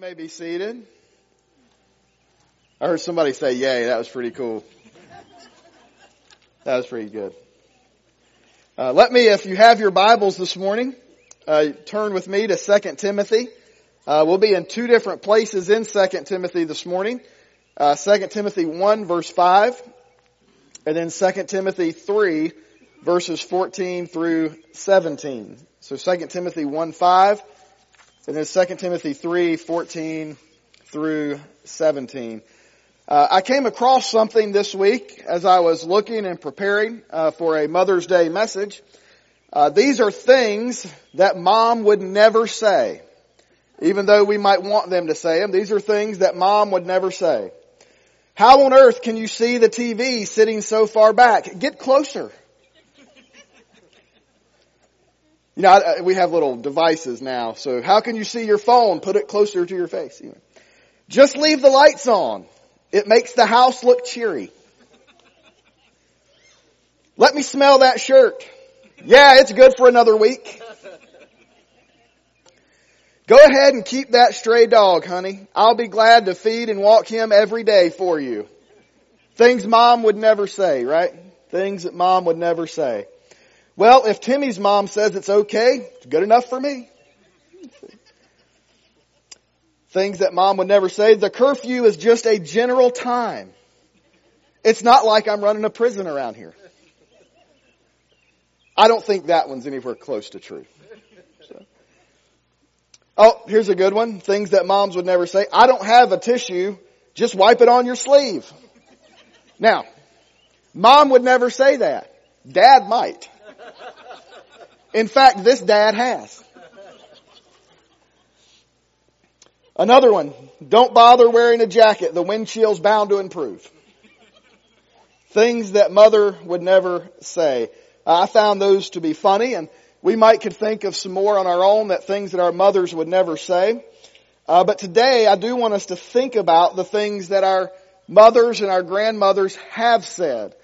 may be seated. I heard somebody say yay. That was pretty cool. That was pretty good. Uh, let me, if you have your Bibles this morning, uh, turn with me to 2 Timothy. Uh, we'll be in two different places in 2 Timothy this morning. Uh, 2 Timothy 1 verse 5, and then 2 Timothy 3 verses 14 through 17. So 2 Timothy 1 5, and then 2 Timothy 3, 14 through 17. Uh, I came across something this week as I was looking and preparing uh, for a Mother's Day message. Uh, these are things that mom would never say, even though we might want them to say them. These are things that mom would never say. How on earth can you see the TV sitting so far back? Get closer. You know, i we have little devices now, so how can you see your phone? Put it closer to your face. Just leave the lights on. It makes the house look cheery. Let me smell that shirt. Yeah, it's good for another week. Go ahead and keep that stray dog, honey. I'll be glad to feed and walk him every day for you. Things mom would never say, right? Things that mom would never say. Well, if Timmy's mom says it's okay, it's good enough for me. Things that mom would never say. The curfew is just a general time. It's not like I'm running a prison around here. I don't think that one's anywhere close to true. So. Oh, here's a good one. Things that moms would never say. I don't have a tissue. Just wipe it on your sleeve. Now, mom would never say that. Dad might. In fact, this dad has. Another one, don't bother wearing a jacket. The wind chill's bound to improve. Things that mother would never say. I found those to be funny and we might could think of some more on our own that things that our mothers would never say. Uh, but today I do want us to think about the things that our mothers and our grandmothers have said.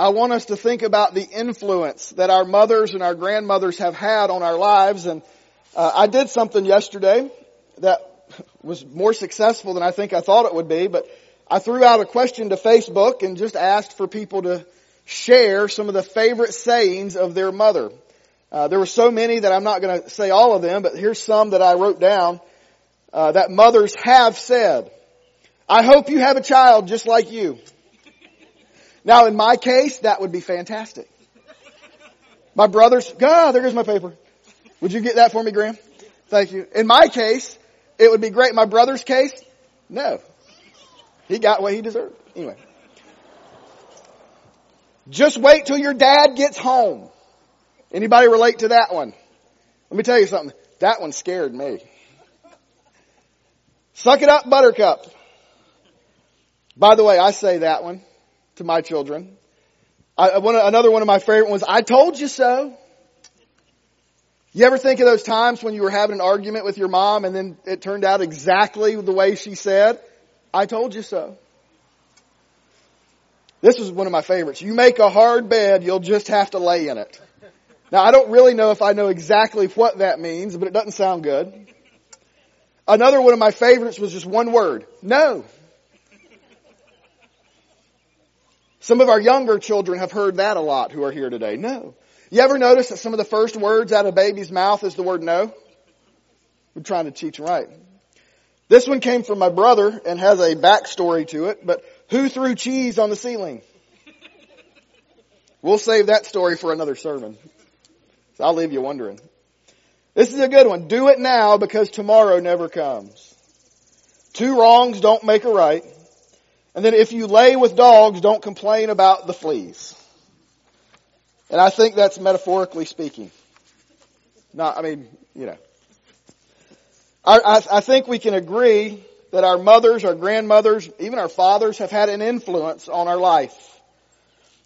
I want us to think about the influence that our mothers and our grandmothers have had on our lives. And uh, I did something yesterday that was more successful than I think I thought it would be, but I threw out a question to Facebook and just asked for people to share some of the favorite sayings of their mother. Uh, there were so many that I'm not going to say all of them, but here's some that I wrote down uh, that mothers have said. I hope you have a child just like you. Now in my case, that would be fantastic. My brother's, God, there goes my paper. Would you get that for me, Graham? Thank you. In my case, it would be great. My brother's case, no. He got what he deserved. Anyway. Just wait till your dad gets home. Anybody relate to that one? Let me tell you something. That one scared me. Suck it up, buttercup. By the way, I say that one to my children. I, one, another one of my favorite ones, I told you so. You ever think of those times when you were having an argument with your mom and then it turned out exactly the way she said? I told you so. This was one of my favorites. You make a hard bed, you'll just have to lay in it. Now I don't really know if I know exactly what that means, but it doesn't sound good. Another one of my favorites was just one word. No. Some of our younger children have heard that a lot who are here today. No. You ever notice that some of the first words out of a baby's mouth is the word no? We're trying to teach them right. This one came from my brother and has a backstory to it, but who threw cheese on the ceiling? We'll save that story for another sermon. So I'll leave you wondering. This is a good one. Do it now because tomorrow never comes. Two wrongs don't make a right. And then if you lay with dogs, don't complain about the fleas. And I think that's metaphorically speaking. Not, I mean, you know. I, I, I think we can agree that our mothers, our grandmothers, even our fathers have had an influence on our life.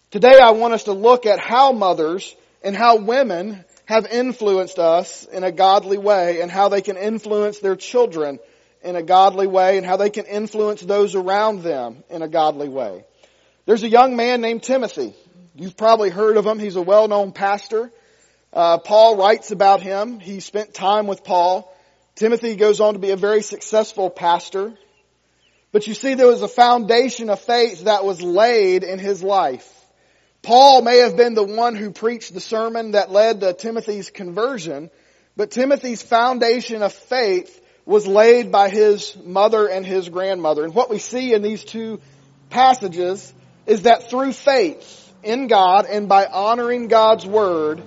Today I want us to look at how mothers and how women have influenced us in a godly way and how they can influence their children in a godly way and how they can influence those around them in a godly way. There's a young man named Timothy. You've probably heard of him. He's a well-known pastor. Uh, Paul writes about him. He spent time with Paul. Timothy goes on to be a very successful pastor. But you see, there was a foundation of faith that was laid in his life. Paul may have been the one who preached the sermon that led to Timothy's conversion, but Timothy's foundation of faith was laid by his mother and his grandmother. And what we see in these two passages is that through faith in God and by honoring God's word,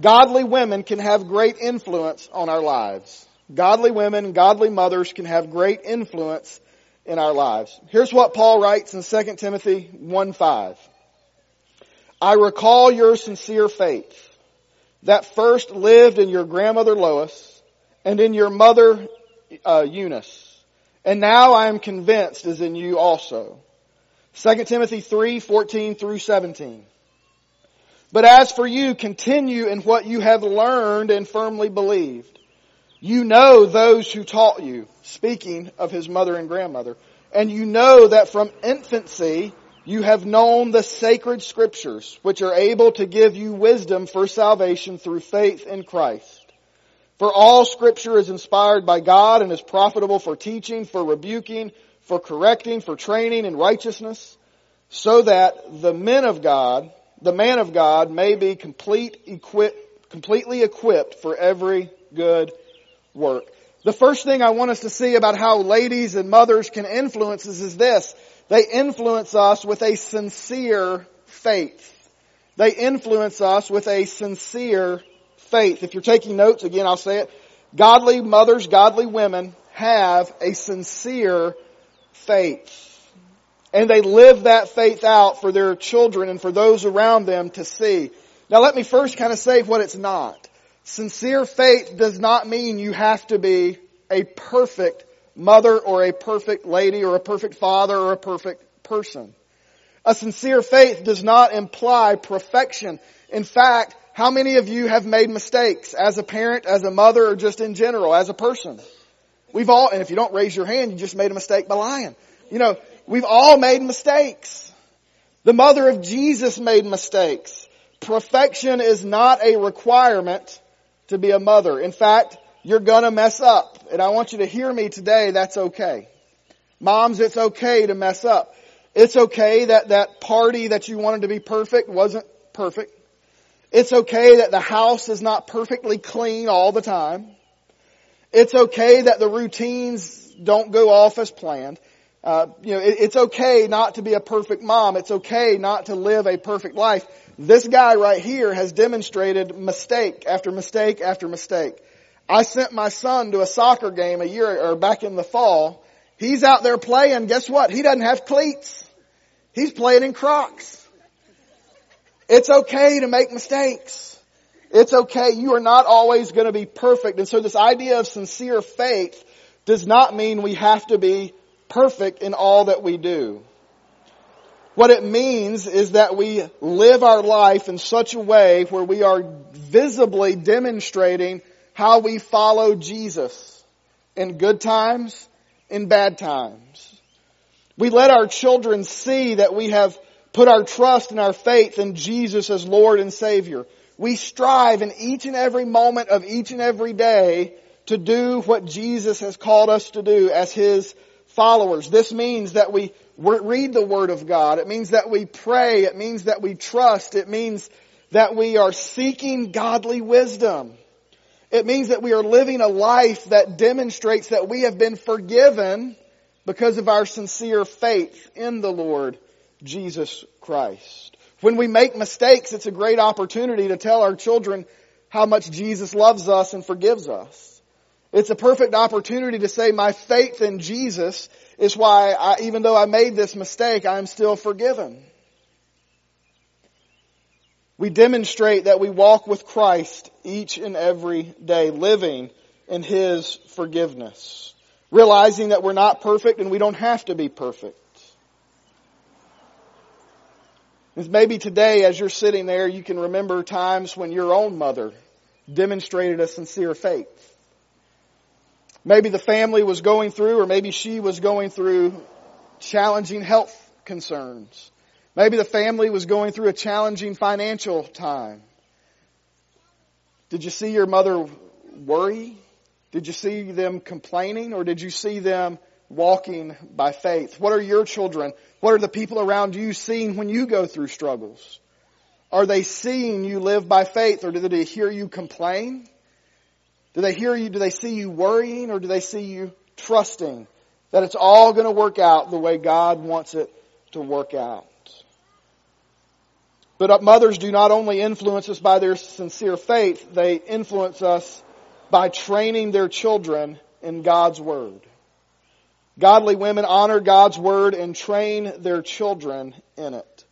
godly women can have great influence on our lives. Godly women, godly mothers can have great influence in our lives. Here's what Paul writes in 2 Timothy 1 5. I recall your sincere faith that first lived in your grandmother Lois and in your mother uh, Eunice. And now I am convinced is in you also. 2 Timothy 3, 14 through 17. But as for you, continue in what you have learned and firmly believed. You know those who taught you, speaking of his mother and grandmother, and you know that from infancy you have known the sacred scriptures, which are able to give you wisdom for salvation through faith in Christ. For all scripture is inspired by God and is profitable for teaching, for rebuking, for correcting, for training in righteousness, so that the men of God, the man of God may be complete, equip, completely equipped for every good work. The first thing I want us to see about how ladies and mothers can influence us is this. They influence us with a sincere faith. They influence us with a sincere faith. If you're taking notes, again, I'll say it. Godly mothers, godly women have a sincere faith. And they live that faith out for their children and for those around them to see. Now let me first kind of say what it's not. Sincere faith does not mean you have to be a perfect mother or a perfect lady or a perfect father or a perfect person. A sincere faith does not imply perfection. In fact, how many of you have made mistakes as a parent, as a mother, or just in general, as a person? We've all, and if you don't raise your hand, you just made a mistake by lying. You know, we've all made mistakes. The mother of Jesus made mistakes. Perfection is not a requirement to be a mother. In fact, you're gonna mess up. And I want you to hear me today, that's okay. Moms, it's okay to mess up. It's okay that that party that you wanted to be perfect wasn't perfect. It's okay that the house is not perfectly clean all the time. It's okay that the routines don't go off as planned. Uh, you know, it, it's okay not to be a perfect mom. It's okay not to live a perfect life. This guy right here has demonstrated mistake after mistake after mistake. I sent my son to a soccer game a year or back in the fall. He's out there playing. Guess what? He doesn't have cleats. He's playing in Crocs. It's okay to make mistakes. It's okay. You are not always going to be perfect. And so this idea of sincere faith does not mean we have to be perfect in all that we do. What it means is that we live our life in such a way where we are visibly demonstrating how we follow Jesus in good times, in bad times. We let our children see that we have put our trust and our faith in Jesus as Lord and Savior. We strive in each and every moment of each and every day to do what Jesus has called us to do as His followers. This means that we read the Word of God. It means that we pray. It means that we trust. It means that we are seeking godly wisdom. It means that we are living a life that demonstrates that we have been forgiven because of our sincere faith in the Lord Jesus Christ. When we make mistakes, it's a great opportunity to tell our children how much Jesus loves us and forgives us. It's a perfect opportunity to say my faith in Jesus is why I, even though I made this mistake, I am still forgiven. We demonstrate that we walk with Christ each and every day, living in His forgiveness. Realizing that we're not perfect and we don't have to be perfect. Maybe today, as you're sitting there, you can remember times when your own mother demonstrated a sincere faith. Maybe the family was going through, or maybe she was going through challenging health concerns. Maybe the family was going through a challenging financial time. Did you see your mother worry? Did you see them complaining or did you see them walking by faith? What are your children? What are the people around you seeing when you go through struggles? Are they seeing you live by faith or do they hear you complain? Do they hear you, do they see you worrying or do they see you trusting that it's all going to work out the way God wants it to work out? But uh, mothers do not only influence us by their sincere faith, they influence us by training their children in God's Word. Godly women honor God's Word and train their children in it.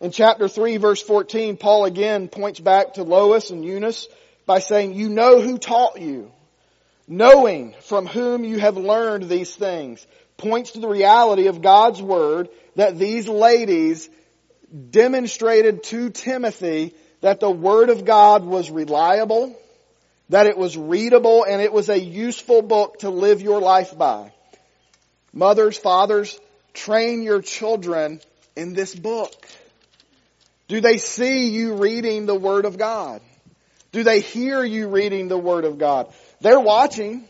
In chapter 3 verse 14, Paul again points back to Lois and Eunice by saying, you know who taught you. Knowing from whom you have learned these things points to the reality of God's Word that these ladies demonstrated to Timothy that the Word of God was reliable, that it was readable, and it was a useful book to live your life by. Mothers, fathers, train your children in this book. Do they see you reading the Word of God? Do they hear you reading the Word of God? They're watching.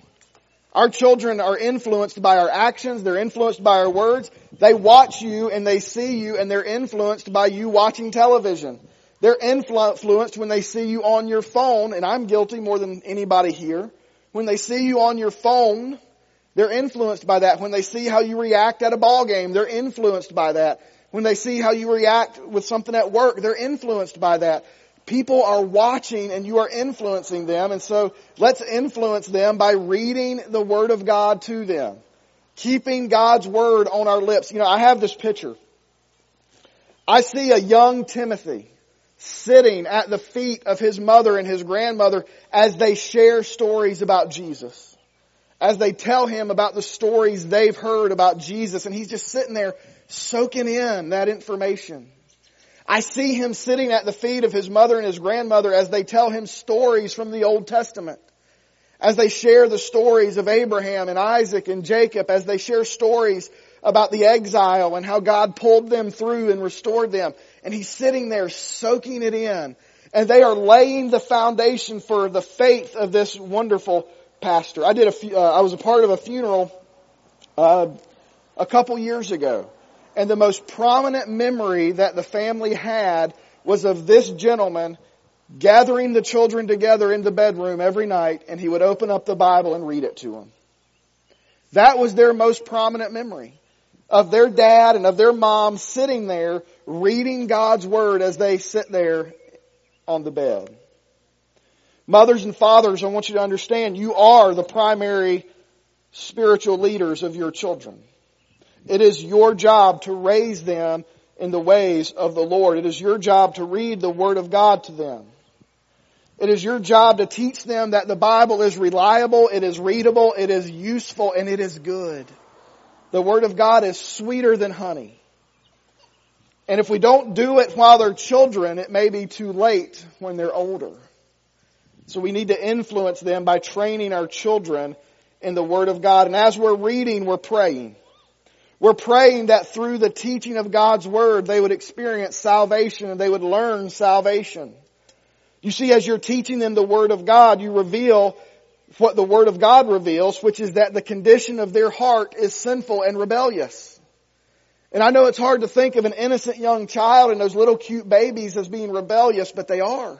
Our children are influenced by our actions. They're influenced by our words. They watch you and they see you and they're influenced by you watching television. They're influenced when they see you on your phone, and I'm guilty more than anybody here. When they see you on your phone, they're influenced by that. When they see how you react at a ball game, they're influenced by that. When they see how you react with something at work, they're influenced by that. People are watching and you are influencing them. And so let's influence them by reading the Word of God to them. Keeping God's Word on our lips. You know, I have this picture. I see a young Timothy sitting at the feet of his mother and his grandmother as they share stories about Jesus. As they tell him about the stories they've heard about Jesus and he's just sitting there soaking in that information. I see him sitting at the feet of his mother and his grandmother as they tell him stories from the Old Testament. As they share the stories of Abraham and Isaac and Jacob, as they share stories about the exile and how God pulled them through and restored them. And he's sitting there soaking it in. And they are laying the foundation for the faith of this wonderful pastor. I did a, uh, I was a part of a funeral, uh, a couple years ago. And the most prominent memory that the family had was of this gentleman gathering the children together in the bedroom every night and he would open up the Bible and read it to them. That was their most prominent memory of their dad and of their mom sitting there reading God's Word as they sit there on the bed. Mothers and fathers, I want you to understand you are the primary spiritual leaders of your children. It is your job to raise them in the ways of the Lord. It is your job to read the Word of God to them. It is your job to teach them that the Bible is reliable, it is readable, it is useful, and it is good. The Word of God is sweeter than honey. And if we don't do it while they're children, it may be too late when they're older. So we need to influence them by training our children in the Word of God. And as we're reading, we're praying. We're praying that through the teaching of God's Word, they would experience salvation and they would learn salvation. You see, as you're teaching them the Word of God, you reveal what the Word of God reveals, which is that the condition of their heart is sinful and rebellious. And I know it's hard to think of an innocent young child and those little cute babies as being rebellious, but they are.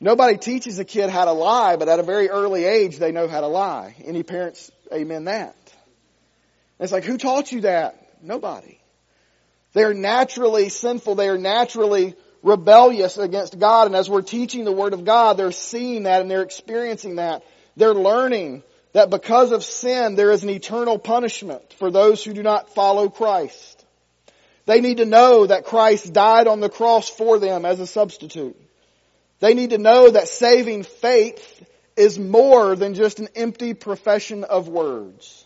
Nobody teaches a kid how to lie, but at a very early age they know how to lie. Any parents amen that? it's like, who taught you that? Nobody. They're naturally sinful. They are naturally rebellious against God. And as we're teaching the Word of God, they're seeing that and they're experiencing that. They're learning that because of sin, there is an eternal punishment for those who do not follow Christ. They need to know that Christ died on the cross for them as a substitute. They need to know that saving faith is more than just an empty profession of words.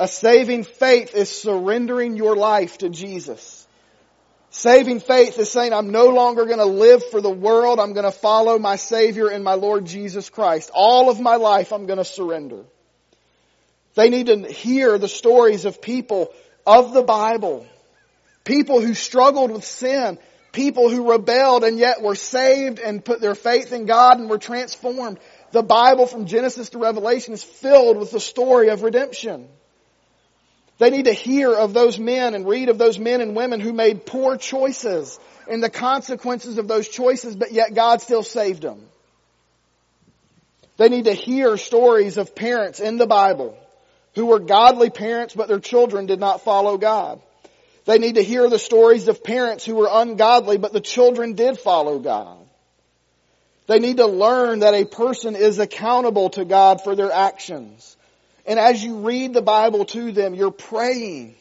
A saving faith is surrendering your life to Jesus. Saving faith is saying, I'm no longer going to live for the world. I'm going to follow my Savior and my Lord Jesus Christ. All of my life I'm going to surrender. They need to hear the stories of people of the Bible. People who struggled with sin. People who rebelled and yet were saved and put their faith in God and were transformed. The Bible from Genesis to Revelation is filled with the story of redemption. They need to hear of those men and read of those men and women who made poor choices and the consequences of those choices, but yet God still saved them. They need to hear stories of parents in the Bible who were godly parents, but their children did not follow God. They need to hear the stories of parents who were ungodly, but the children did follow God. They need to learn that a person is accountable to God for their actions. And as you read the Bible to them, you're praying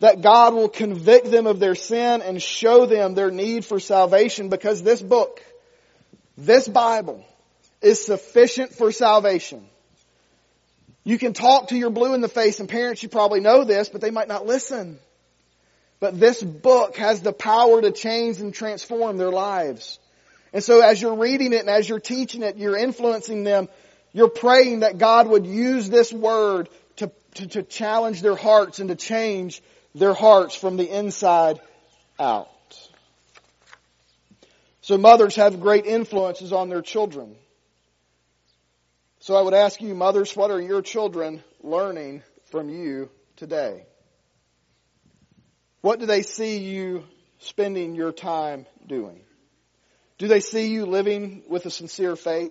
that God will convict them of their sin and show them their need for salvation because this book, this Bible, is sufficient for salvation. You can talk to your blue in the face and parents, you probably know this, but they might not listen. But this book has the power to change and transform their lives. And so as you're reading it and as you're teaching it, you're influencing them. You're praying that God would use this word to, to, to challenge their hearts and to change their hearts from the inside out. So mothers have great influences on their children. So I would ask you, mothers, what are your children learning from you today? What do they see you spending your time doing? Do they see you living with a sincere faith?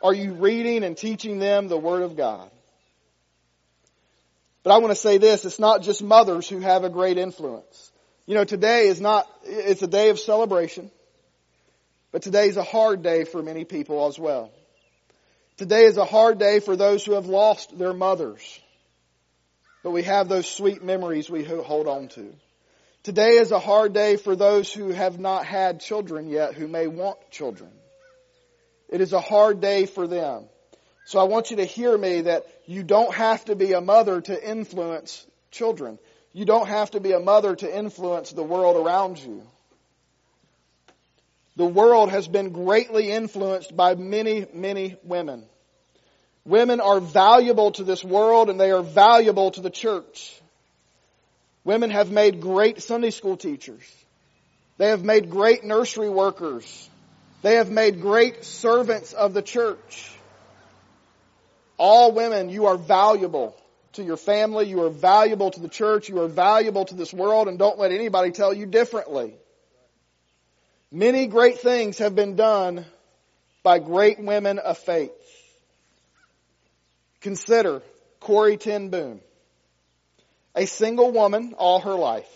Are you reading and teaching them the Word of God? But I want to say this, it's not just mothers who have a great influence. You know, today is not, it's a day of celebration, but today is a hard day for many people as well. Today is a hard day for those who have lost their mothers but we have those sweet memories we hold on to. Today is a hard day for those who have not had children yet, who may want children. It is a hard day for them. So I want you to hear me that you don't have to be a mother to influence children. You don't have to be a mother to influence the world around you. The world has been greatly influenced by many, many women. Women are valuable to this world and they are valuable to the church. Women have made great Sunday school teachers. They have made great nursery workers. They have made great servants of the church. All women, you are valuable to your family. You are valuable to the church. You are valuable to this world and don't let anybody tell you differently. Many great things have been done by great women of faith. Consider Corrie ten Boom, a single woman all her life.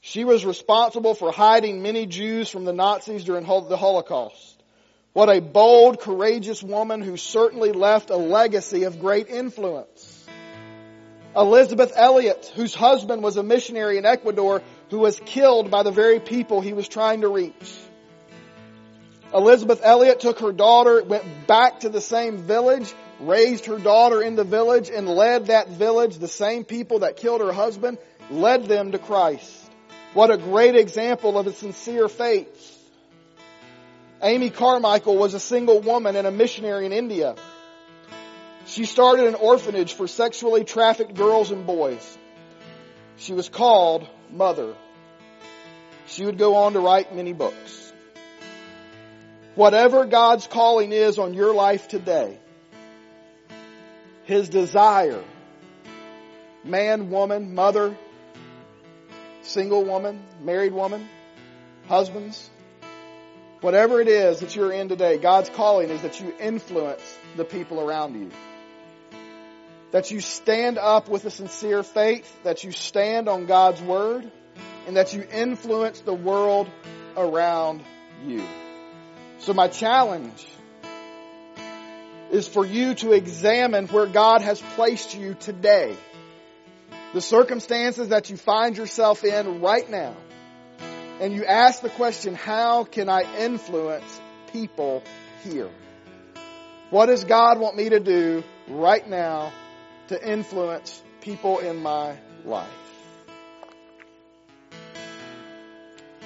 She was responsible for hiding many Jews from the Nazis during the Holocaust. What a bold, courageous woman who certainly left a legacy of great influence. Elisabeth Elliot, whose husband was a missionary in Ecuador who was killed by the very people he was trying to reach. Elisabeth Elliot took her daughter, went back to the same village, raised her daughter in the village and led that village, the same people that killed her husband, led them to Christ. What a great example of a sincere faith. Amy Carmichael was a single woman and a missionary in India. She started an orphanage for sexually trafficked girls and boys. She was called Mother. She would go on to write many books. Whatever God's calling is on your life today, his desire. Man, woman, mother, single woman, married woman, husbands, whatever it is that you're in today, God's calling is that you influence the people around you. That you stand up with a sincere faith, that you stand on God's word, and that you influence the world around you. So my challenge is for you to examine where God has placed you today. The circumstances that you find yourself in right now. And you ask the question, how can I influence people here? What does God want me to do right now to influence people in my life?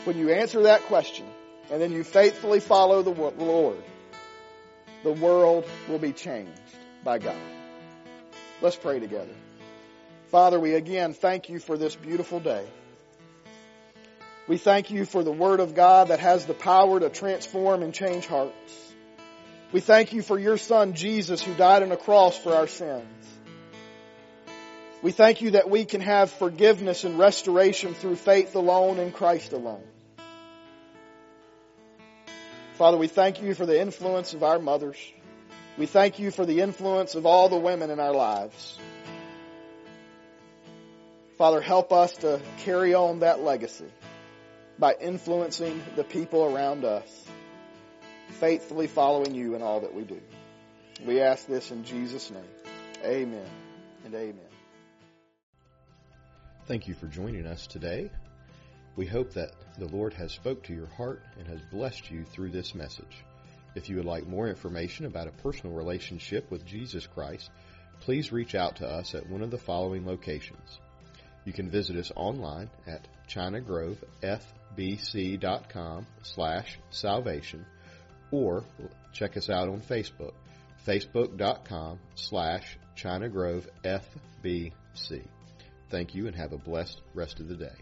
When you answer that question, and then you faithfully follow the Lord, the world will be changed by God. Let's pray together. Father, we again thank you for this beautiful day. We thank you for the Word of God that has the power to transform and change hearts. We thank you for your son Jesus who died on a cross for our sins. We thank you that we can have forgiveness and restoration through faith alone in Christ alone. Father, we thank you for the influence of our mothers. We thank you for the influence of all the women in our lives. Father, help us to carry on that legacy by influencing the people around us, faithfully following you in all that we do. We ask this in Jesus' name. Amen and amen. Thank you for joining us today. We hope that the Lord has spoke to your heart and has blessed you through this message. If you would like more information about a personal relationship with Jesus Christ, please reach out to us at one of the following locations. You can visit us online at chinagrovefbc.com slash salvation or check us out on Facebook, facebook.com slash chinagrovefbc. Thank you and have a blessed rest of the day.